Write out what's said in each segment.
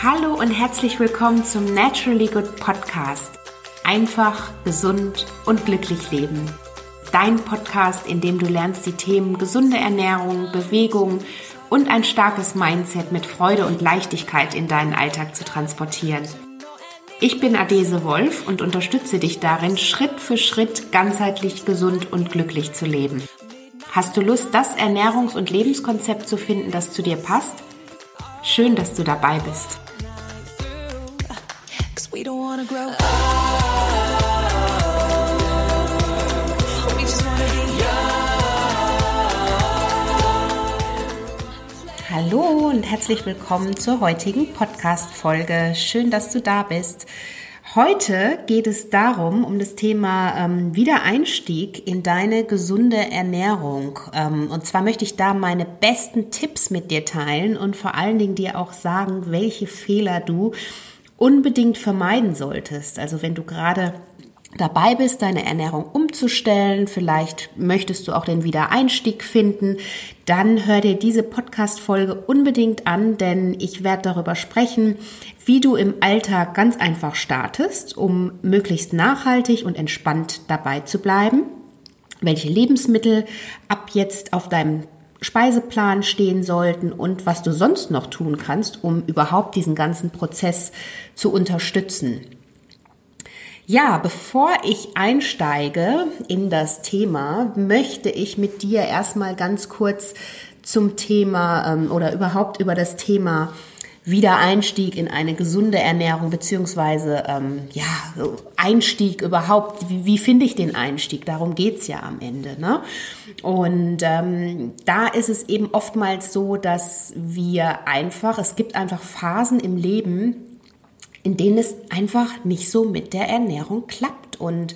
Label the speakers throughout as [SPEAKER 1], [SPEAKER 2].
[SPEAKER 1] Hallo und herzlich willkommen zum Naturally Good Podcast. Einfach, gesund und glücklich leben. Dein Podcast, in dem du lernst, die Themen gesunde Ernährung, Bewegung und ein starkes Mindset mit Freude und Leichtigkeit in deinen Alltag zu transportieren. Ich bin Adese Wolf und unterstütze dich darin, Schritt für Schritt ganzheitlich gesund und glücklich zu leben. Hast du Lust, das Ernährungs- und Lebenskonzept zu finden, das zu dir passt? Schön, dass du dabei bist. Hallo und herzlich willkommen zur heutigen Podcast-Folge. Schön, dass du da bist. Heute geht es darum, um das Thema ähm, Wiedereinstieg in deine gesunde Ernährung. Ähm, und zwar möchte ich da meine besten Tipps mit dir teilen und vor allen Dingen dir auch sagen, welche Fehler du unbedingt vermeiden solltest. Also wenn du gerade dabei bist, deine Ernährung umzustellen, vielleicht möchtest du auch den Wiedereinstieg finden, dann hör dir diese Podcast-Folge unbedingt an, denn ich werde darüber sprechen, wie du im Alltag ganz einfach startest, um möglichst nachhaltig und entspannt dabei zu bleiben, welche Lebensmittel ab jetzt auf deinem Speiseplan stehen sollten und was du sonst noch tun kannst, um überhaupt diesen ganzen Prozess zu unterstützen. Ja, bevor ich einsteige in das Thema, möchte ich mit dir erstmal ganz kurz zum Thema ähm, oder überhaupt über das Thema Wiedereinstieg in eine gesunde Ernährung beziehungsweise ähm, ja Einstieg überhaupt. Wie, wie finde ich den Einstieg? Darum geht's ja am Ende. Ne? Und ähm, da ist es eben oftmals so, dass wir einfach, es gibt einfach Phasen im Leben, in denen es einfach nicht so mit der Ernährung klappt. Und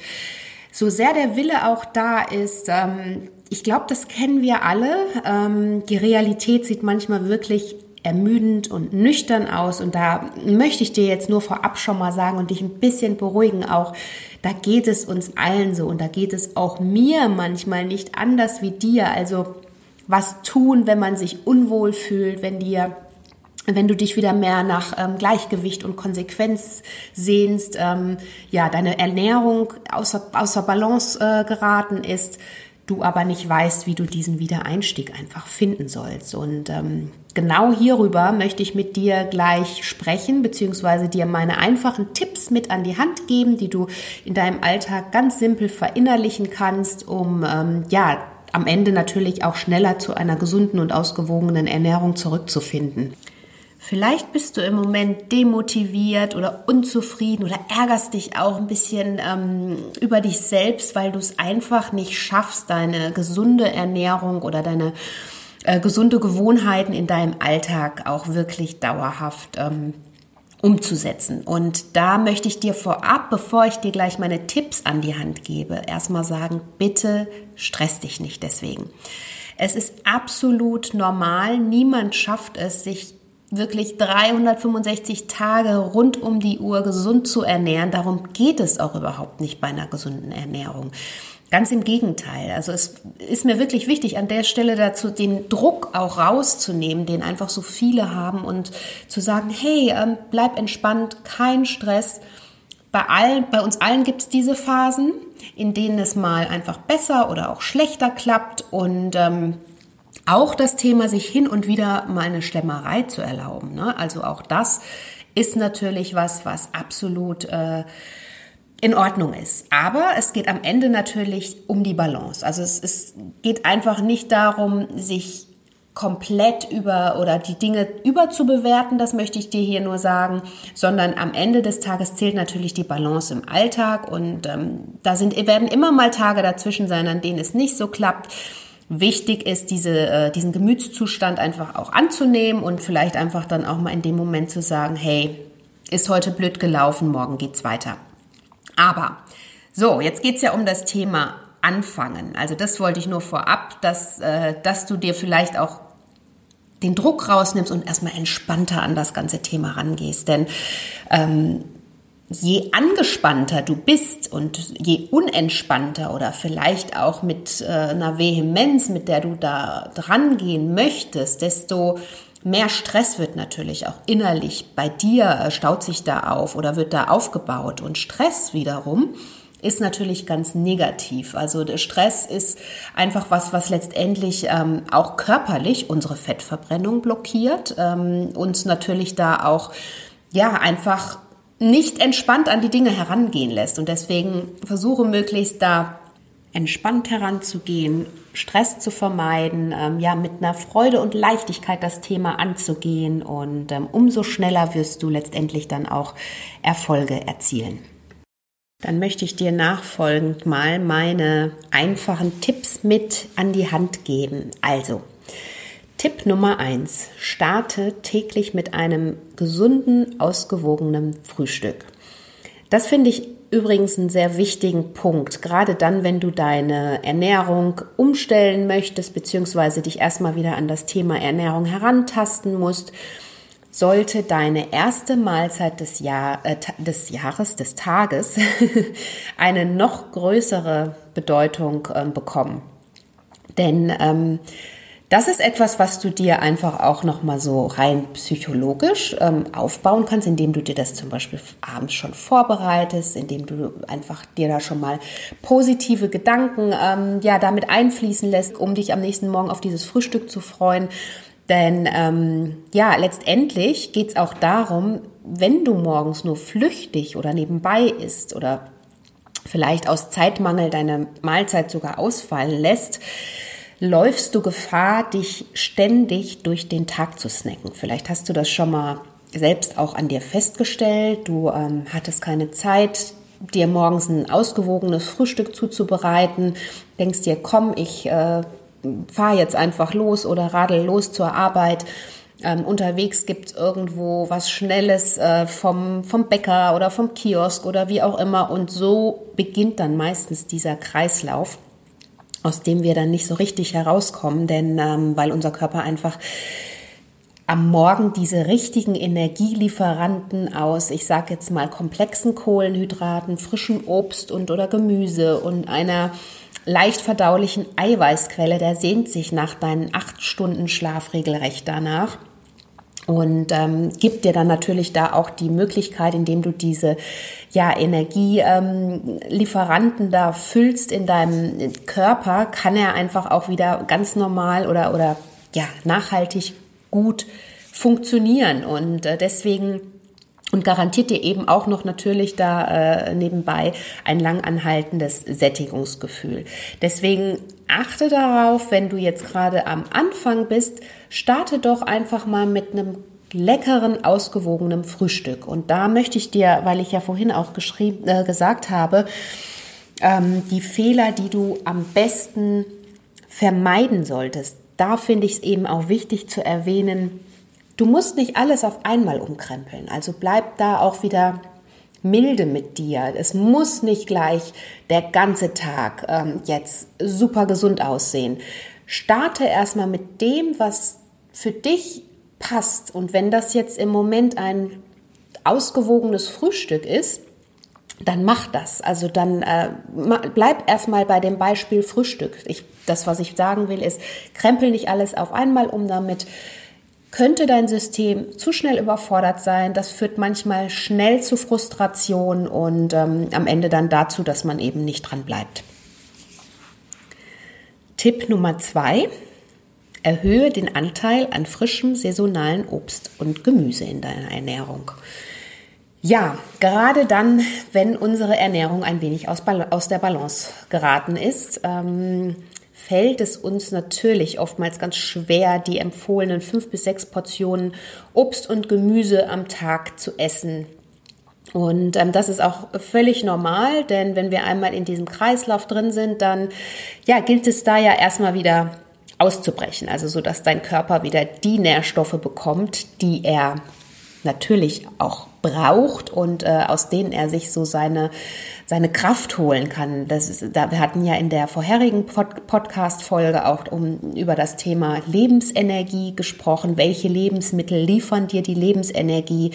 [SPEAKER 1] so sehr der Wille auch da ist, ähm, ich glaube, das kennen wir alle. Ähm, die Realität sieht manchmal wirklich ermüdend und nüchtern aus. Und da möchte ich dir jetzt nur vorab schon mal sagen und dich ein bisschen beruhigen auch. Da geht es uns allen so und da geht es auch mir manchmal nicht anders wie dir. Also was tun, wenn man sich unwohl fühlt, wenn dir wenn du dich wieder mehr nach ähm, Gleichgewicht und Konsequenz sehnst, ähm, ja, deine Ernährung außer, außer Balance äh, geraten ist, du aber nicht weißt, wie du diesen Wiedereinstieg einfach finden sollst. Und ähm, genau hierüber möchte ich mit dir gleich sprechen, beziehungsweise dir meine einfachen Tipps mit an die Hand geben, die du in deinem Alltag ganz simpel verinnerlichen kannst, um ähm, ja am Ende natürlich auch schneller zu einer gesunden und ausgewogenen Ernährung zurückzufinden. Vielleicht bist du im Moment demotiviert oder unzufrieden oder ärgerst dich auch ein bisschen ähm, über dich selbst, weil du es einfach nicht schaffst, deine gesunde Ernährung oder deine äh, gesunde Gewohnheiten in deinem Alltag auch wirklich dauerhaft ähm, umzusetzen. Und da möchte ich dir vorab, bevor ich dir gleich meine Tipps an die Hand gebe, erstmal sagen, bitte stress dich nicht deswegen. Es ist absolut normal. Niemand schafft es, sich wirklich 365 Tage rund um die Uhr gesund zu ernähren. Darum geht es auch überhaupt nicht bei einer gesunden Ernährung. Ganz im Gegenteil. Also es ist mir wirklich wichtig, an der Stelle dazu den Druck auch rauszunehmen, den einfach so viele haben und zu sagen, hey, ähm, bleib entspannt, kein Stress. Bei, allen, bei uns allen gibt es diese Phasen, in denen es mal einfach besser oder auch schlechter klappt und ähm, auch das Thema, sich hin und wieder mal eine Stemmerei zu erlauben. Ne? Also auch das ist natürlich was, was absolut äh, in Ordnung ist. Aber es geht am Ende natürlich um die Balance. Also es, es geht einfach nicht darum, sich komplett über oder die Dinge überzubewerten, das möchte ich dir hier nur sagen, sondern am Ende des Tages zählt natürlich die Balance im Alltag und ähm, da sind, werden immer mal Tage dazwischen sein, an denen es nicht so klappt wichtig ist, diese, äh, diesen Gemütszustand einfach auch anzunehmen und vielleicht einfach dann auch mal in dem Moment zu sagen, hey, ist heute blöd gelaufen, morgen geht's weiter. Aber so, jetzt geht's ja um das Thema Anfangen. Also das wollte ich nur vorab, dass, äh, dass du dir vielleicht auch den Druck rausnimmst und erstmal entspannter an das ganze Thema rangehst. Denn ähm, je angespannter du bist und je unentspannter oder vielleicht auch mit äh, einer Vehemenz, mit der du da dran gehen möchtest, desto Mehr Stress wird natürlich auch innerlich bei dir, äh, staut sich da auf oder wird da aufgebaut. Und Stress wiederum ist natürlich ganz negativ. Also der Stress ist einfach was, was letztendlich ähm, auch körperlich unsere Fettverbrennung blockiert, ähm, uns natürlich da auch ja einfach nicht entspannt an die Dinge herangehen lässt. Und deswegen versuche möglichst da entspannt heranzugehen, Stress zu vermeiden, ähm, ja, mit einer Freude und Leichtigkeit das Thema anzugehen und ähm, umso schneller wirst du letztendlich dann auch Erfolge erzielen. Dann möchte ich dir nachfolgend mal meine einfachen Tipps mit an die Hand geben. Also, Tipp Nummer eins: Starte täglich mit einem gesunden, ausgewogenen Frühstück. Das finde ich übrigens einen sehr wichtigen Punkt, gerade dann, wenn du deine Ernährung umstellen möchtest, beziehungsweise dich erstmal wieder an das Thema Ernährung herantasten musst, sollte deine erste Mahlzeit des, Jahr, äh, des Jahres, des Tages, eine noch größere Bedeutung äh, bekommen. Denn ähm, das ist etwas, was du dir einfach auch nochmal so rein psychologisch ähm, aufbauen kannst, indem du dir das zum Beispiel abends schon vorbereitest, indem du einfach dir da schon mal positive Gedanken ähm, ja damit einfließen lässt, um dich am nächsten Morgen auf dieses Frühstück zu freuen. Denn ähm, ja, letztendlich geht es auch darum, wenn du morgens nur flüchtig oder nebenbei isst oder vielleicht aus Zeitmangel deine Mahlzeit sogar ausfallen lässt, läufst du Gefahr, dich ständig durch den Tag zu snacken. Vielleicht hast du das schon mal selbst auch an dir festgestellt. Du ähm, hattest keine Zeit, dir morgens ein ausgewogenes Frühstück zuzubereiten. Denkst dir, komm, ich äh, fahre jetzt einfach los oder radel los zur Arbeit. Ähm, unterwegs gibt's irgendwo was Schnelles äh, vom, vom Bäcker oder vom Kiosk oder wie auch immer. Und so beginnt dann meistens dieser Kreislauf aus dem wir dann nicht so richtig herauskommen, denn ähm, weil unser Körper einfach am Morgen diese richtigen Energielieferanten aus, ich sage jetzt mal komplexen Kohlenhydraten, frischem Obst und oder Gemüse und einer leicht verdaulichen Eiweißquelle, der sehnt sich nach deinen acht Stunden Schlaf regelrecht danach und ähm, gibt dir dann natürlich da auch die Möglichkeit, indem du diese ja, Energielieferanten ähm, da füllst in deinem Körper, kann er einfach auch wieder ganz normal oder, oder ja, nachhaltig gut funktionieren. Und äh, deswegen und garantiert dir eben auch noch natürlich da äh, nebenbei ein langanhaltendes Sättigungsgefühl. Deswegen achte darauf, wenn du jetzt gerade am Anfang bist, starte doch einfach mal mit einem leckeren, ausgewogenen Frühstück. Und da möchte ich dir, weil ich ja vorhin auch geschrieben, äh, gesagt habe, ähm, die Fehler, die du am besten vermeiden solltest, da finde ich es eben auch wichtig zu erwähnen, Du musst nicht alles auf einmal umkrempeln. Also bleib da auch wieder milde mit dir. Es muss nicht gleich der ganze Tag ähm, jetzt super gesund aussehen. Starte erstmal mit dem, was für dich passt. Und wenn das jetzt im Moment ein ausgewogenes Frühstück ist, dann mach das. Also dann äh, bleib erstmal bei dem Beispiel Frühstück. Ich, das, was ich sagen will, ist, krempel nicht alles auf einmal um damit könnte dein System zu schnell überfordert sein. Das führt manchmal schnell zu Frustration und ähm, am Ende dann dazu, dass man eben nicht dran bleibt. Tipp Nummer zwei. Erhöhe den Anteil an frischem saisonalen Obst und Gemüse in deiner Ernährung. Ja, gerade dann, wenn unsere Ernährung ein wenig aus, aus der Balance geraten ist, ähm, fällt es uns natürlich oftmals ganz schwer, die empfohlenen fünf bis sechs Portionen Obst und Gemüse am Tag zu essen. Und ähm, das ist auch völlig normal, denn wenn wir einmal in diesem Kreislauf drin sind, dann ja, gilt es da ja erstmal wieder auszubrechen, also so dass dein Körper wieder die Nährstoffe bekommt, die er natürlich auch braucht und äh, aus denen er sich so seine, seine Kraft holen kann. Das ist, da, wir hatten ja in der vorherigen Pod Podcast-Folge auch um, über das Thema Lebensenergie gesprochen. Welche Lebensmittel liefern dir die Lebensenergie?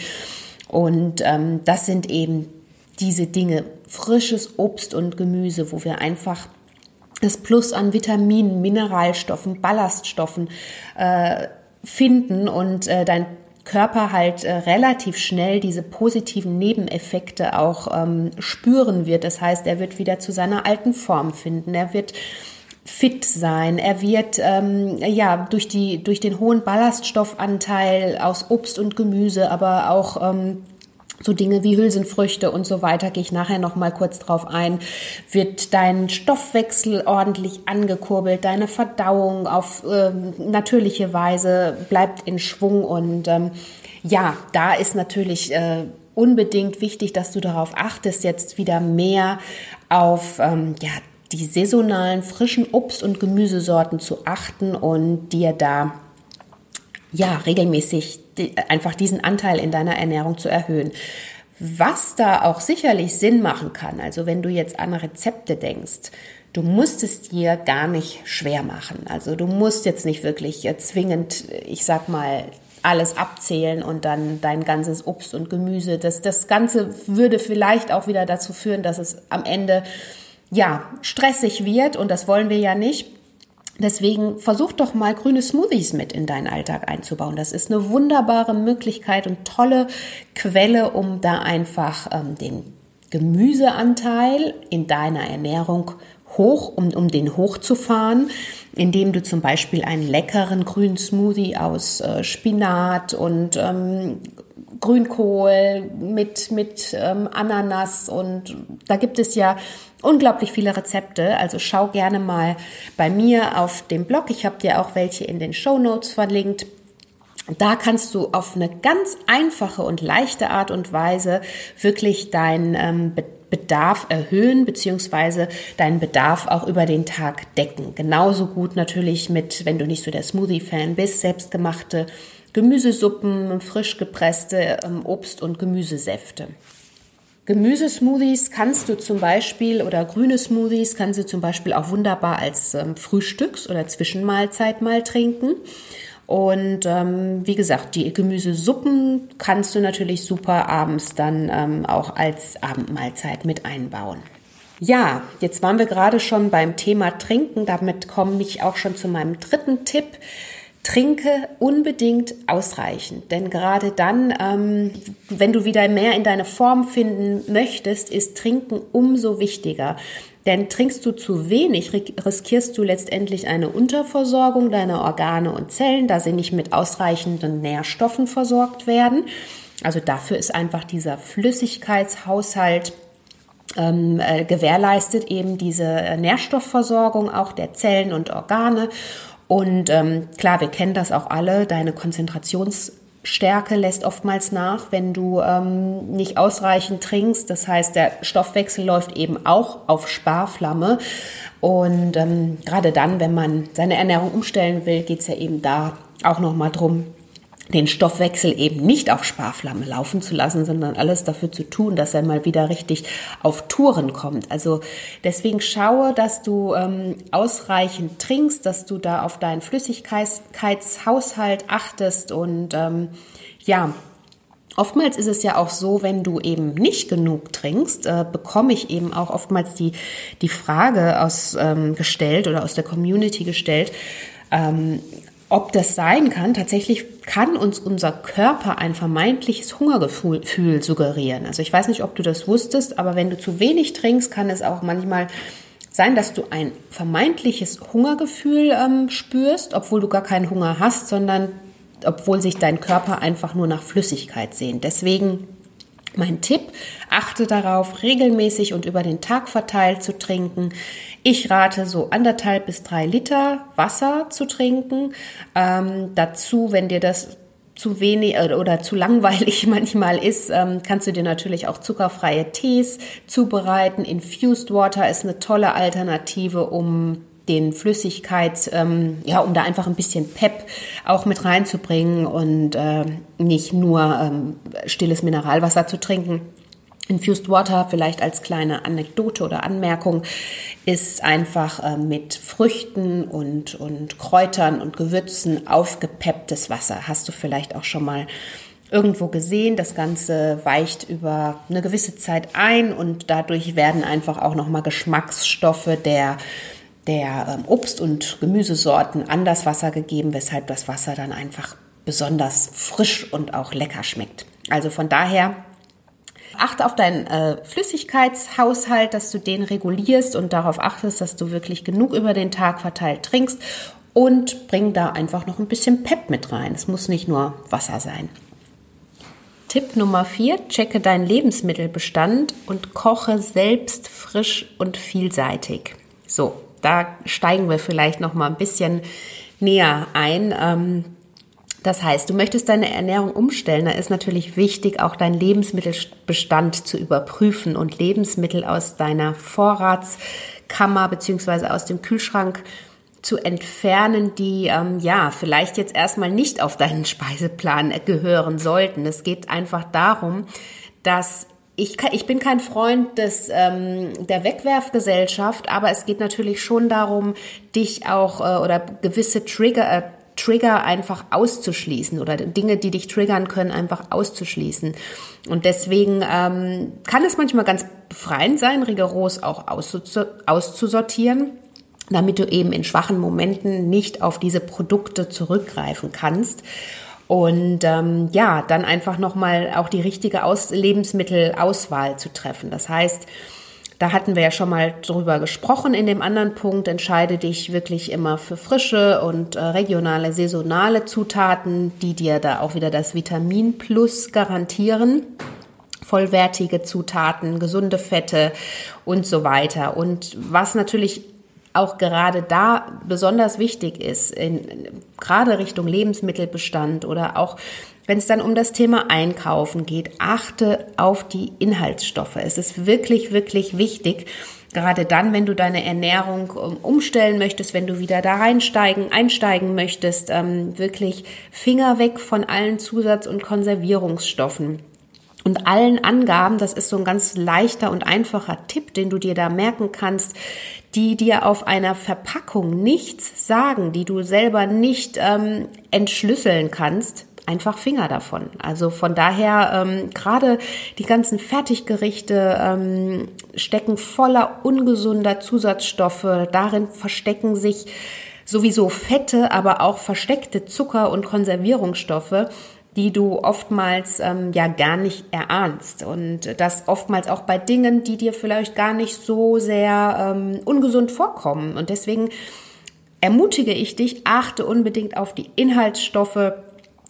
[SPEAKER 1] Und ähm, das sind eben diese Dinge, frisches Obst und Gemüse, wo wir einfach das Plus an Vitaminen, Mineralstoffen, Ballaststoffen, äh, finden und äh, dein Körper halt äh, relativ schnell diese positiven Nebeneffekte auch ähm, spüren wird. Das heißt, er wird wieder zu seiner alten Form finden. Er wird fit sein. Er wird ähm, ja durch die durch den hohen Ballaststoffanteil aus Obst und Gemüse, aber auch ähm, so Dinge wie Hülsenfrüchte und so weiter, gehe ich nachher noch mal kurz drauf ein, wird dein Stoffwechsel ordentlich angekurbelt, deine Verdauung auf ähm, natürliche Weise bleibt in Schwung und ähm, ja, da ist natürlich äh, unbedingt wichtig, dass du darauf achtest, jetzt wieder mehr auf ähm, ja, die saisonalen frischen Obst- und Gemüsesorten zu achten und dir da ja regelmäßig einfach diesen Anteil in deiner Ernährung zu erhöhen. Was da auch sicherlich Sinn machen kann, also wenn du jetzt an Rezepte denkst, du musst es dir gar nicht schwer machen. Also du musst jetzt nicht wirklich äh, zwingend, ich sag mal, alles abzählen und dann dein ganzes Obst und Gemüse. Das, das Ganze würde vielleicht auch wieder dazu führen, dass es am Ende ja stressig wird und das wollen wir ja nicht. Deswegen versuch doch mal grüne Smoothies mit in deinen Alltag einzubauen. Das ist eine wunderbare Möglichkeit und tolle Quelle, um da einfach ähm, den Gemüseanteil in deiner Ernährung hoch, um, um den hochzufahren, indem du zum Beispiel einen leckeren grünen Smoothie aus äh, Spinat und ähm, Grünkohl mit, mit ähm, Ananas und da gibt es ja unglaublich viele Rezepte. Also schau gerne mal bei mir auf dem Blog. Ich habe dir auch welche in den Show Notes verlinkt. Da kannst du auf eine ganz einfache und leichte Art und Weise wirklich deinen ähm, Bedarf erhöhen beziehungsweise deinen Bedarf auch über den Tag decken. Genauso gut natürlich mit, wenn du nicht so der Smoothie-Fan bist, selbstgemachte Gemüsesuppen, frisch gepresste ähm, Obst- und Gemüsesäfte. Gemüsesmoothies kannst du zum Beispiel oder grüne Smoothies kannst du zum Beispiel auch wunderbar als ähm, Frühstücks- oder Zwischenmahlzeit mal trinken. Und ähm, wie gesagt, die Gemüsesuppen kannst du natürlich super abends dann ähm, auch als Abendmahlzeit mit einbauen. Ja, jetzt waren wir gerade schon beim Thema Trinken. Damit komme ich auch schon zu meinem dritten Tipp. Trinke unbedingt ausreichend, denn gerade dann, ähm, wenn du wieder mehr in deine Form finden möchtest, ist Trinken umso wichtiger. Denn trinkst du zu wenig, riskierst du letztendlich eine Unterversorgung deiner Organe und Zellen, da sie nicht mit ausreichenden Nährstoffen versorgt werden. Also dafür ist einfach dieser Flüssigkeitshaushalt ähm, äh, gewährleistet eben diese Nährstoffversorgung auch der Zellen und Organe. Und ähm, klar, wir kennen das auch alle, deine Konzentrationsstärke lässt oftmals nach, wenn du ähm, nicht ausreichend trinkst. Das heißt, der Stoffwechsel läuft eben auch auf Sparflamme. Und ähm, gerade dann, wenn man seine Ernährung umstellen will, geht es ja eben da auch nochmal drum, den Stoffwechsel eben nicht auf Sparflamme laufen zu lassen, sondern alles dafür zu tun, dass er mal wieder richtig auf Touren kommt. Also deswegen schaue, dass du ähm, ausreichend trinkst, dass du da auf deinen Flüssigkeitshaushalt achtest und ähm, ja, Oftmals ist es ja auch so, wenn du eben nicht genug trinkst, äh, bekomme ich eben auch oftmals die, die Frage aus, ähm, gestellt oder aus der Community gestellt, ähm, ob das sein kann, tatsächlich kann uns unser Körper ein vermeintliches Hungergefühl suggerieren. Also ich weiß nicht, ob du das wusstest, aber wenn du zu wenig trinkst, kann es auch manchmal sein, dass du ein vermeintliches Hungergefühl ähm, spürst, obwohl du gar keinen Hunger hast, sondern obwohl sich dein Körper einfach nur nach Flüssigkeit sehnt. Deswegen mein Tipp, achte darauf, regelmäßig und über den Tag verteilt zu trinken. Ich rate so anderthalb bis drei Liter Wasser zu trinken. Ähm, dazu, wenn dir das zu wenig äh, oder zu langweilig manchmal ist, ähm, kannst du dir natürlich auch zuckerfreie Tees zubereiten. Infused Water ist eine tolle Alternative, um den Flüssigkeit, ähm, ja, um da einfach ein bisschen Pep auch mit reinzubringen und äh, nicht nur ähm, stilles Mineralwasser zu trinken. Infused Water, vielleicht als kleine Anekdote oder Anmerkung, ist einfach äh, mit Früchten und, und Kräutern und Gewürzen aufgepepptes Wasser. Hast du vielleicht auch schon mal irgendwo gesehen. Das Ganze weicht über eine gewisse Zeit ein und dadurch werden einfach auch nochmal Geschmacksstoffe der der ähm, Obst- und Gemüsesorten an das Wasser gegeben, weshalb das Wasser dann einfach besonders frisch und auch lecker schmeckt. Also von daher achte auf deinen äh, Flüssigkeitshaushalt, dass du den regulierst und darauf achtest, dass du wirklich genug über den Tag verteilt trinkst und bring da einfach noch ein bisschen Pep mit rein. Es muss nicht nur Wasser sein. Tipp Nummer 4, checke deinen Lebensmittelbestand und koche selbst frisch und vielseitig. So, da steigen wir vielleicht noch mal ein bisschen näher ein. Ähm, das heißt, du möchtest deine Ernährung umstellen, da ist natürlich wichtig, auch deinen Lebensmittelbestand zu überprüfen und Lebensmittel aus deiner Vorratskammer beziehungsweise aus dem Kühlschrank zu entfernen, die ähm, ja vielleicht jetzt erstmal nicht auf deinen Speiseplan gehören sollten. Es geht einfach darum, dass ich, ich bin kein Freund des, ähm, der Wegwerfgesellschaft, aber es geht natürlich schon darum, dich auch äh, oder gewisse Trigger, äh, Trigger einfach auszuschließen oder Dinge, die dich triggern können, einfach auszuschließen. Und deswegen ähm, kann es manchmal ganz befreiend sein, rigoros auch auszusortieren damit du eben in schwachen Momenten nicht auf diese Produkte zurückgreifen kannst. Und ähm, ja, dann einfach nochmal auch die richtige Aus Lebensmittelauswahl zu treffen. Das heißt, da hatten wir ja schon mal drüber gesprochen in dem anderen Punkt. Entscheide dich wirklich immer für frische und äh, regionale, saisonale Zutaten, die dir da auch wieder das Vitamin Plus garantieren. Vollwertige Zutaten, gesunde Fette und so weiter. Und was natürlich auch gerade da besonders wichtig ist, in, gerade Richtung Lebensmittelbestand oder auch wenn es dann um das Thema Einkaufen geht, achte auf die Inhaltsstoffe. Es ist wirklich, wirklich wichtig, gerade dann, wenn du deine Ernährung ähm, umstellen möchtest, wenn du wieder da reinsteigen, einsteigen möchtest, ähm, wirklich Finger weg von allen Zusatz- und Konservierungsstoffen und allen Angaben, das ist so ein ganz leichter und einfacher Tipp, den du dir da merken kannst, die dir auf einer Verpackung nichts sagen, die du selber nicht ähm, entschlüsseln kannst, einfach Finger davon. Also von daher, ähm, gerade die ganzen Fertiggerichte ähm, stecken voller ungesunder Zusatzstoffe. Darin verstecken sich sowieso Fette, aber auch versteckte Zucker und Konservierungsstoffe die du oftmals ähm, ja gar nicht erahnst. Und das oftmals auch bei Dingen, die dir vielleicht gar nicht so sehr ähm, ungesund vorkommen. Und deswegen ermutige ich dich, achte unbedingt auf die Inhaltsstoffe,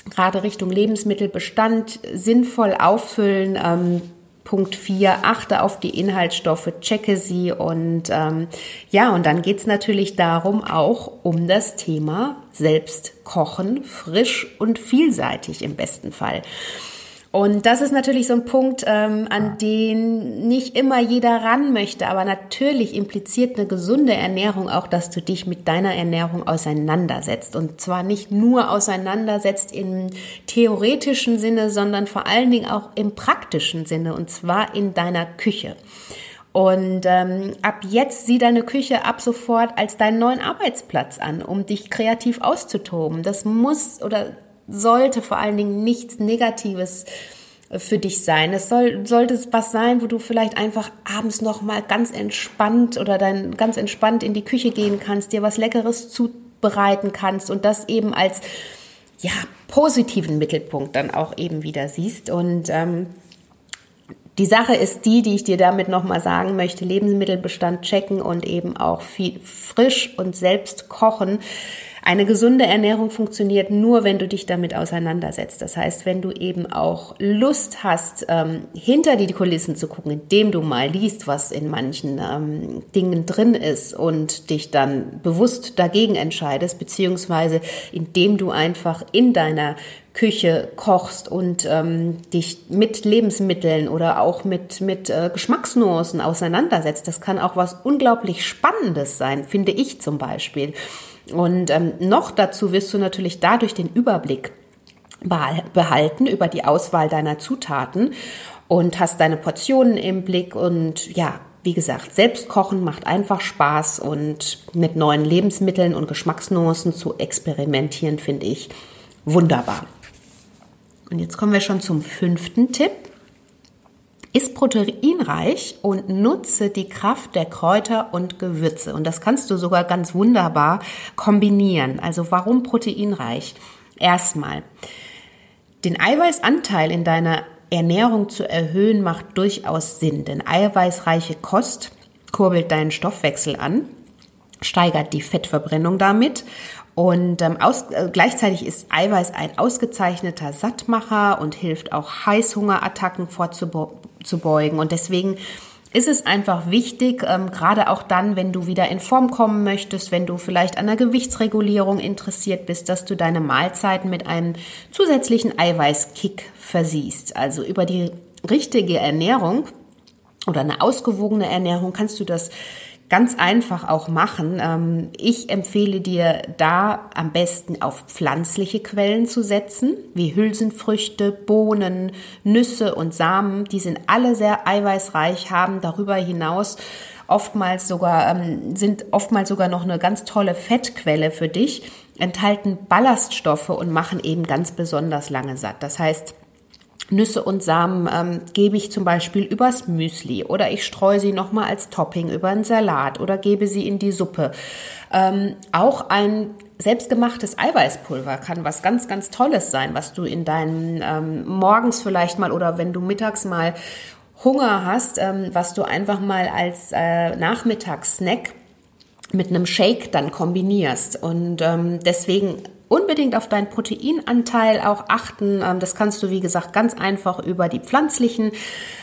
[SPEAKER 1] gerade Richtung Lebensmittelbestand, sinnvoll auffüllen. Ähm, Punkt 4, achte auf die Inhaltsstoffe, checke sie und ähm, ja, und dann geht's natürlich darum auch um das Thema Selbstkochen, frisch und vielseitig im besten Fall. Und das ist natürlich so ein Punkt, ähm, an den nicht immer jeder ran möchte. Aber natürlich impliziert eine gesunde Ernährung auch, dass du dich mit deiner Ernährung auseinandersetzt. Und zwar nicht nur auseinandersetzt im theoretischen Sinne, sondern vor allen Dingen auch im praktischen Sinne. Und zwar in deiner Küche. Und ähm, ab jetzt sieh deine Küche ab sofort als deinen neuen Arbeitsplatz an, um dich kreativ auszutoben. Das muss oder sollte vor allen Dingen nichts Negatives für dich sein. Es soll, sollte was sein, wo du vielleicht einfach abends noch mal ganz entspannt oder dann ganz entspannt in die Küche gehen kannst, dir was Leckeres zubereiten kannst und das eben als ja positiven Mittelpunkt dann auch eben wieder siehst. Und ähm, die Sache ist die, die ich dir damit nochmal sagen möchte, Lebensmittelbestand checken und eben auch viel frisch und selbst kochen eine gesunde Ernährung funktioniert nur, wenn du dich damit auseinandersetzt. Das heißt, wenn du eben auch Lust hast, ähm, hinter die Kulissen zu gucken, indem du mal liest, was in manchen ähm, Dingen drin ist und dich dann bewusst dagegen entscheidest, beziehungsweise indem du einfach in deiner Küche kochst und ähm, dich mit Lebensmitteln oder auch mit, mit äh, Geschmacksnuancen auseinandersetzt. Das kann auch was unglaublich Spannendes sein, finde ich zum Beispiel. Und ähm, noch dazu wirst du natürlich dadurch den Überblick behalten über die Auswahl deiner Zutaten und hast deine Portionen im Blick und ja, wie gesagt, selbst kochen macht einfach Spaß und mit neuen Lebensmitteln und Geschmacksnuancen zu experimentieren finde ich wunderbar. Und jetzt kommen wir schon zum fünften Tipp. Ist proteinreich und nutze die Kraft der Kräuter und Gewürze. Und das kannst du sogar ganz wunderbar kombinieren. Also warum proteinreich? Erstmal, den Eiweißanteil in deiner Ernährung zu erhöhen macht durchaus Sinn, denn eiweißreiche Kost kurbelt deinen Stoffwechsel an, steigert die Fettverbrennung damit und ähm, aus, äh, gleichzeitig ist Eiweiß ein ausgezeichneter Sattmacher und hilft auch Heißhungerattacken vorzubeugen. Und deswegen ist es einfach wichtig, ähm, gerade auch dann, wenn du wieder in Form kommen möchtest, wenn du vielleicht an der Gewichtsregulierung interessiert bist, dass du deine Mahlzeiten mit einem zusätzlichen Eiweißkick versiehst. Also über die richtige Ernährung oder eine ausgewogene Ernährung kannst du das ganz einfach auch machen. Ähm, ich empfehle dir da am besten auf pflanzliche Quellen zu setzen, wie Hülsenfrüchte, Bohnen, Nüsse und Samen. Die sind alle sehr eiweißreich, haben darüber hinaus oftmals sogar, ähm, sind oftmals sogar noch eine ganz tolle Fettquelle für dich, enthalten Ballaststoffe und machen eben ganz besonders lange satt. Das heißt, Nüsse und Samen ähm, gebe ich zum Beispiel übers Müsli oder ich streue sie nochmal als Topping über einen Salat oder gebe sie in die Suppe. Ähm, auch ein selbstgemachtes Eiweißpulver kann was ganz, ganz Tolles sein, was du in deinen ähm, morgens vielleicht mal oder wenn du mittags mal Hunger hast, ähm, was du einfach mal als äh, Nachmittagssnack mit einem Shake dann kombinierst. Und ähm, deswegen unbedingt auf deinen Proteinanteil auch achten. Ähm, das kannst du, wie gesagt, ganz einfach über die pflanzlichen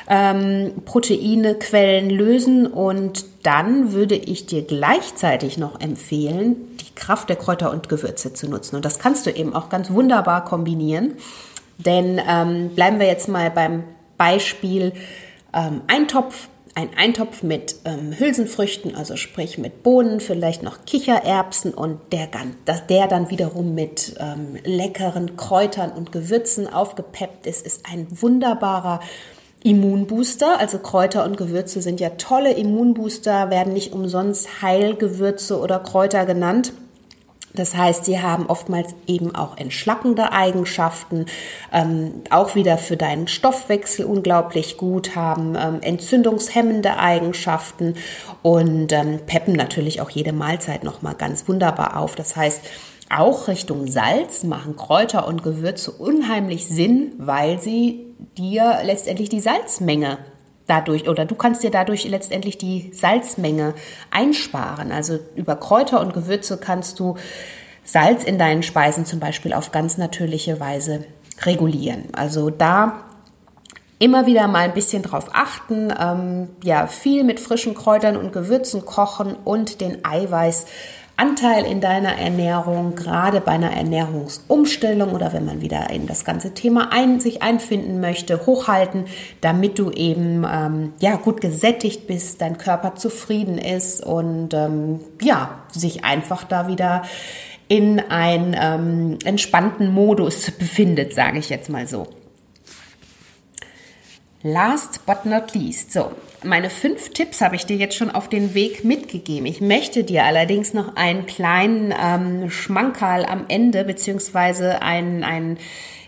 [SPEAKER 1] ähm, Proteinequellen lösen. Und dann würde ich dir gleichzeitig noch empfehlen, die Kraft der Kräuter und Gewürze zu nutzen. Und das kannst du eben auch ganz wunderbar kombinieren. Denn ähm, bleiben wir jetzt mal beim Beispiel ähm, Eintopf ein Eintopf mit ähm, Hülsenfrüchten, also sprich mit Bohnen, vielleicht noch Kichererbsen und der, der dann wiederum mit ähm, leckeren Kräutern und Gewürzen aufgepeppt ist, ist ein wunderbarer Immunbooster. Also Kräuter und Gewürze sind ja tolle Immunbooster, werden nicht umsonst Heilgewürze oder Kräuter genannt. Das heißt, sie haben oftmals eben auch entschlackende Eigenschaften, ähm, auch wieder für deinen Stoffwechsel unglaublich gut, haben ähm, entzündungshemmende Eigenschaften und ähm, peppen natürlich auch jede Mahlzeit nochmal ganz wunderbar auf. Das heißt, auch Richtung Salz machen Kräuter und Gewürze unheimlich Sinn, weil sie dir letztendlich die Salzmenge dadurch oder du kannst dir dadurch letztendlich die Salzmenge einsparen. Also über Kräuter und Gewürze kannst du Salz in deinen Speisen zum Beispiel auf ganz natürliche Weise regulieren. Also da immer wieder mal ein bisschen drauf achten, ähm, ja viel mit frischen Kräutern und Gewürzen kochen und den Eiweiß Anteil in deiner Ernährung, gerade bei einer Ernährungsumstellung oder wenn man wieder in das ganze Thema ein, sich einfinden möchte, hochhalten, damit du eben ähm, ja gut gesättigt bist, dein Körper zufrieden ist und ähm, ja sich einfach da wieder in einen ähm, entspannten Modus befindet, sage ich jetzt mal so. Last but not least. So, meine fünf Tipps habe ich dir jetzt schon auf den Weg mitgegeben. Ich möchte dir allerdings noch einen kleinen ähm, Schmankerl am Ende, beziehungsweise einen, einen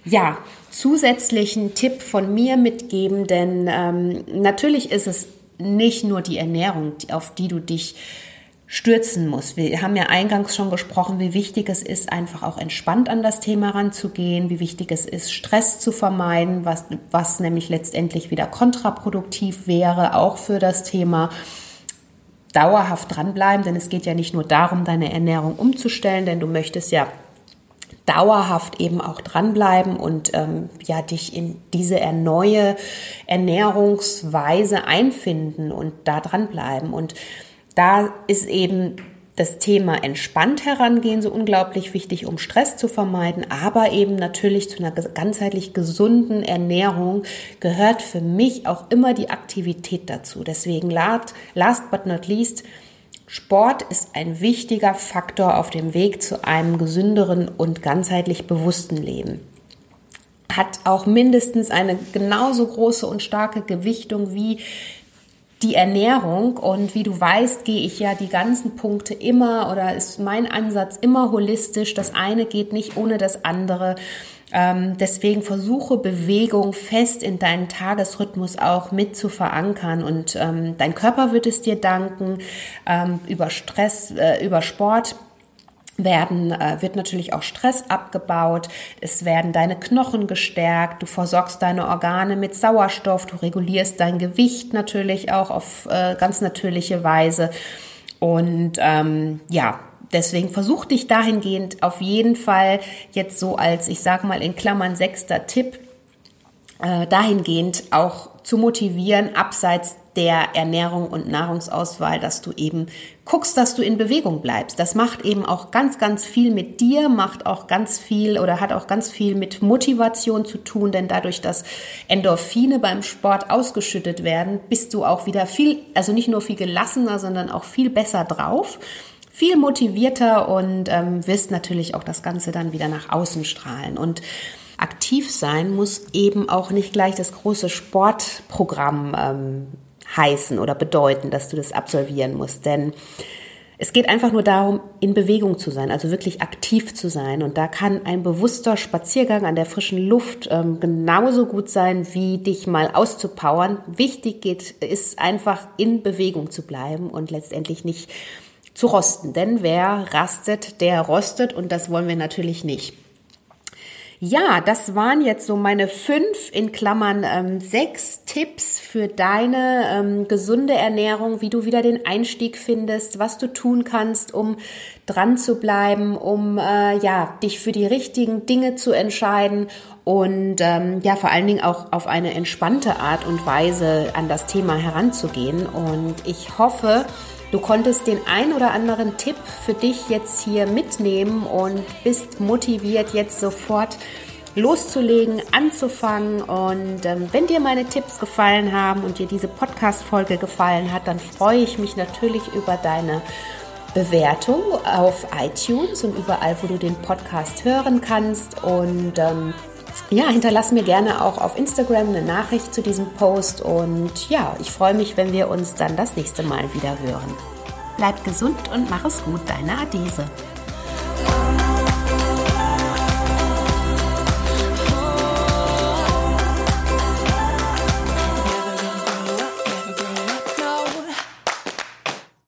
[SPEAKER 1] ja, zusätzlichen Tipp von mir mitgeben, denn ähm, natürlich ist es nicht nur die Ernährung, auf die du dich stürzen muss. Wir haben ja eingangs schon gesprochen, wie wichtig es ist, einfach auch entspannt an das Thema ranzugehen, wie wichtig es ist, Stress zu vermeiden, was, was nämlich letztendlich wieder kontraproduktiv wäre, auch für das Thema dauerhaft dranbleiben, denn es geht ja nicht nur darum, deine Ernährung umzustellen, denn du möchtest ja dauerhaft eben auch dranbleiben und ähm, ja dich in diese neue Ernährungsweise einfinden und da dranbleiben und da ist eben das Thema entspannt herangehen so unglaublich wichtig, um Stress zu vermeiden, aber eben natürlich zu einer ganzheitlich gesunden Ernährung gehört für mich auch immer die Aktivität dazu. Deswegen last but not least, Sport ist ein wichtiger Faktor auf dem Weg zu einem gesünderen und ganzheitlich bewussten Leben. Hat auch mindestens eine genauso große und starke Gewichtung wie die Ernährung und wie du weißt, gehe ich ja die ganzen Punkte immer oder ist mein Ansatz immer holistisch. Das eine geht nicht ohne das andere. Ähm, deswegen versuche Bewegung fest in deinen Tagesrhythmus auch mit zu verankern und ähm, dein Körper wird es dir danken ähm, über Stress, äh, über Sport werden, äh, wird natürlich auch Stress abgebaut, es werden deine Knochen gestärkt, du versorgst deine Organe mit Sauerstoff, du regulierst dein Gewicht natürlich auch auf äh, ganz natürliche Weise. Und ähm, ja, deswegen versuch dich dahingehend auf jeden Fall jetzt so als, ich sag mal in Klammern sechster Tipp, äh, dahingehend auch zu motivieren, abseits der Ernährung und Nahrungsauswahl, dass du eben guckst, dass du in Bewegung bleibst. Das macht eben auch ganz, ganz viel mit dir, macht auch ganz viel oder hat auch ganz viel mit Motivation zu tun, denn dadurch, dass Endorphine beim Sport ausgeschüttet werden, bist du auch wieder viel, also nicht nur viel gelassener, sondern auch viel besser drauf viel motivierter und ähm, wirst natürlich auch das Ganze dann wieder nach außen strahlen. Und aktiv sein muss eben auch nicht gleich das große Sportprogramm ähm, heißen oder bedeuten, dass du das absolvieren musst. Denn es geht einfach nur darum, in Bewegung zu sein, also wirklich aktiv zu sein. Und da kann ein bewusster Spaziergang an der frischen Luft ähm, genauso gut sein, wie dich mal auszupowern. Wichtig geht, ist einfach in Bewegung zu bleiben und letztendlich nicht zu rosten. Denn wer rastet, der rostet und das wollen wir natürlich nicht. Ja, das waren jetzt so meine fünf in Klammern ähm, sechs Tipps für deine ähm, gesunde Ernährung, wie du wieder den Einstieg findest, was du tun kannst, um dran zu bleiben, um äh, ja dich für die richtigen Dinge zu entscheiden und ähm, ja vor allen Dingen auch auf eine entspannte Art und Weise an das Thema heranzugehen. Und ich hoffe, Du konntest den ein oder anderen Tipp für dich jetzt hier mitnehmen und bist motiviert, jetzt sofort loszulegen, anzufangen. Und ähm, wenn dir meine Tipps gefallen haben und dir diese Podcast-Folge gefallen hat, dann freue ich mich natürlich über deine Bewertung auf iTunes und überall, wo du den Podcast hören kannst. Und ähm, ja, hinterlass mir gerne auch auf Instagram eine Nachricht zu diesem Post und ja, ich freue mich, wenn wir uns dann das nächste Mal wieder hören. Bleib gesund und mach es gut, deine Adese.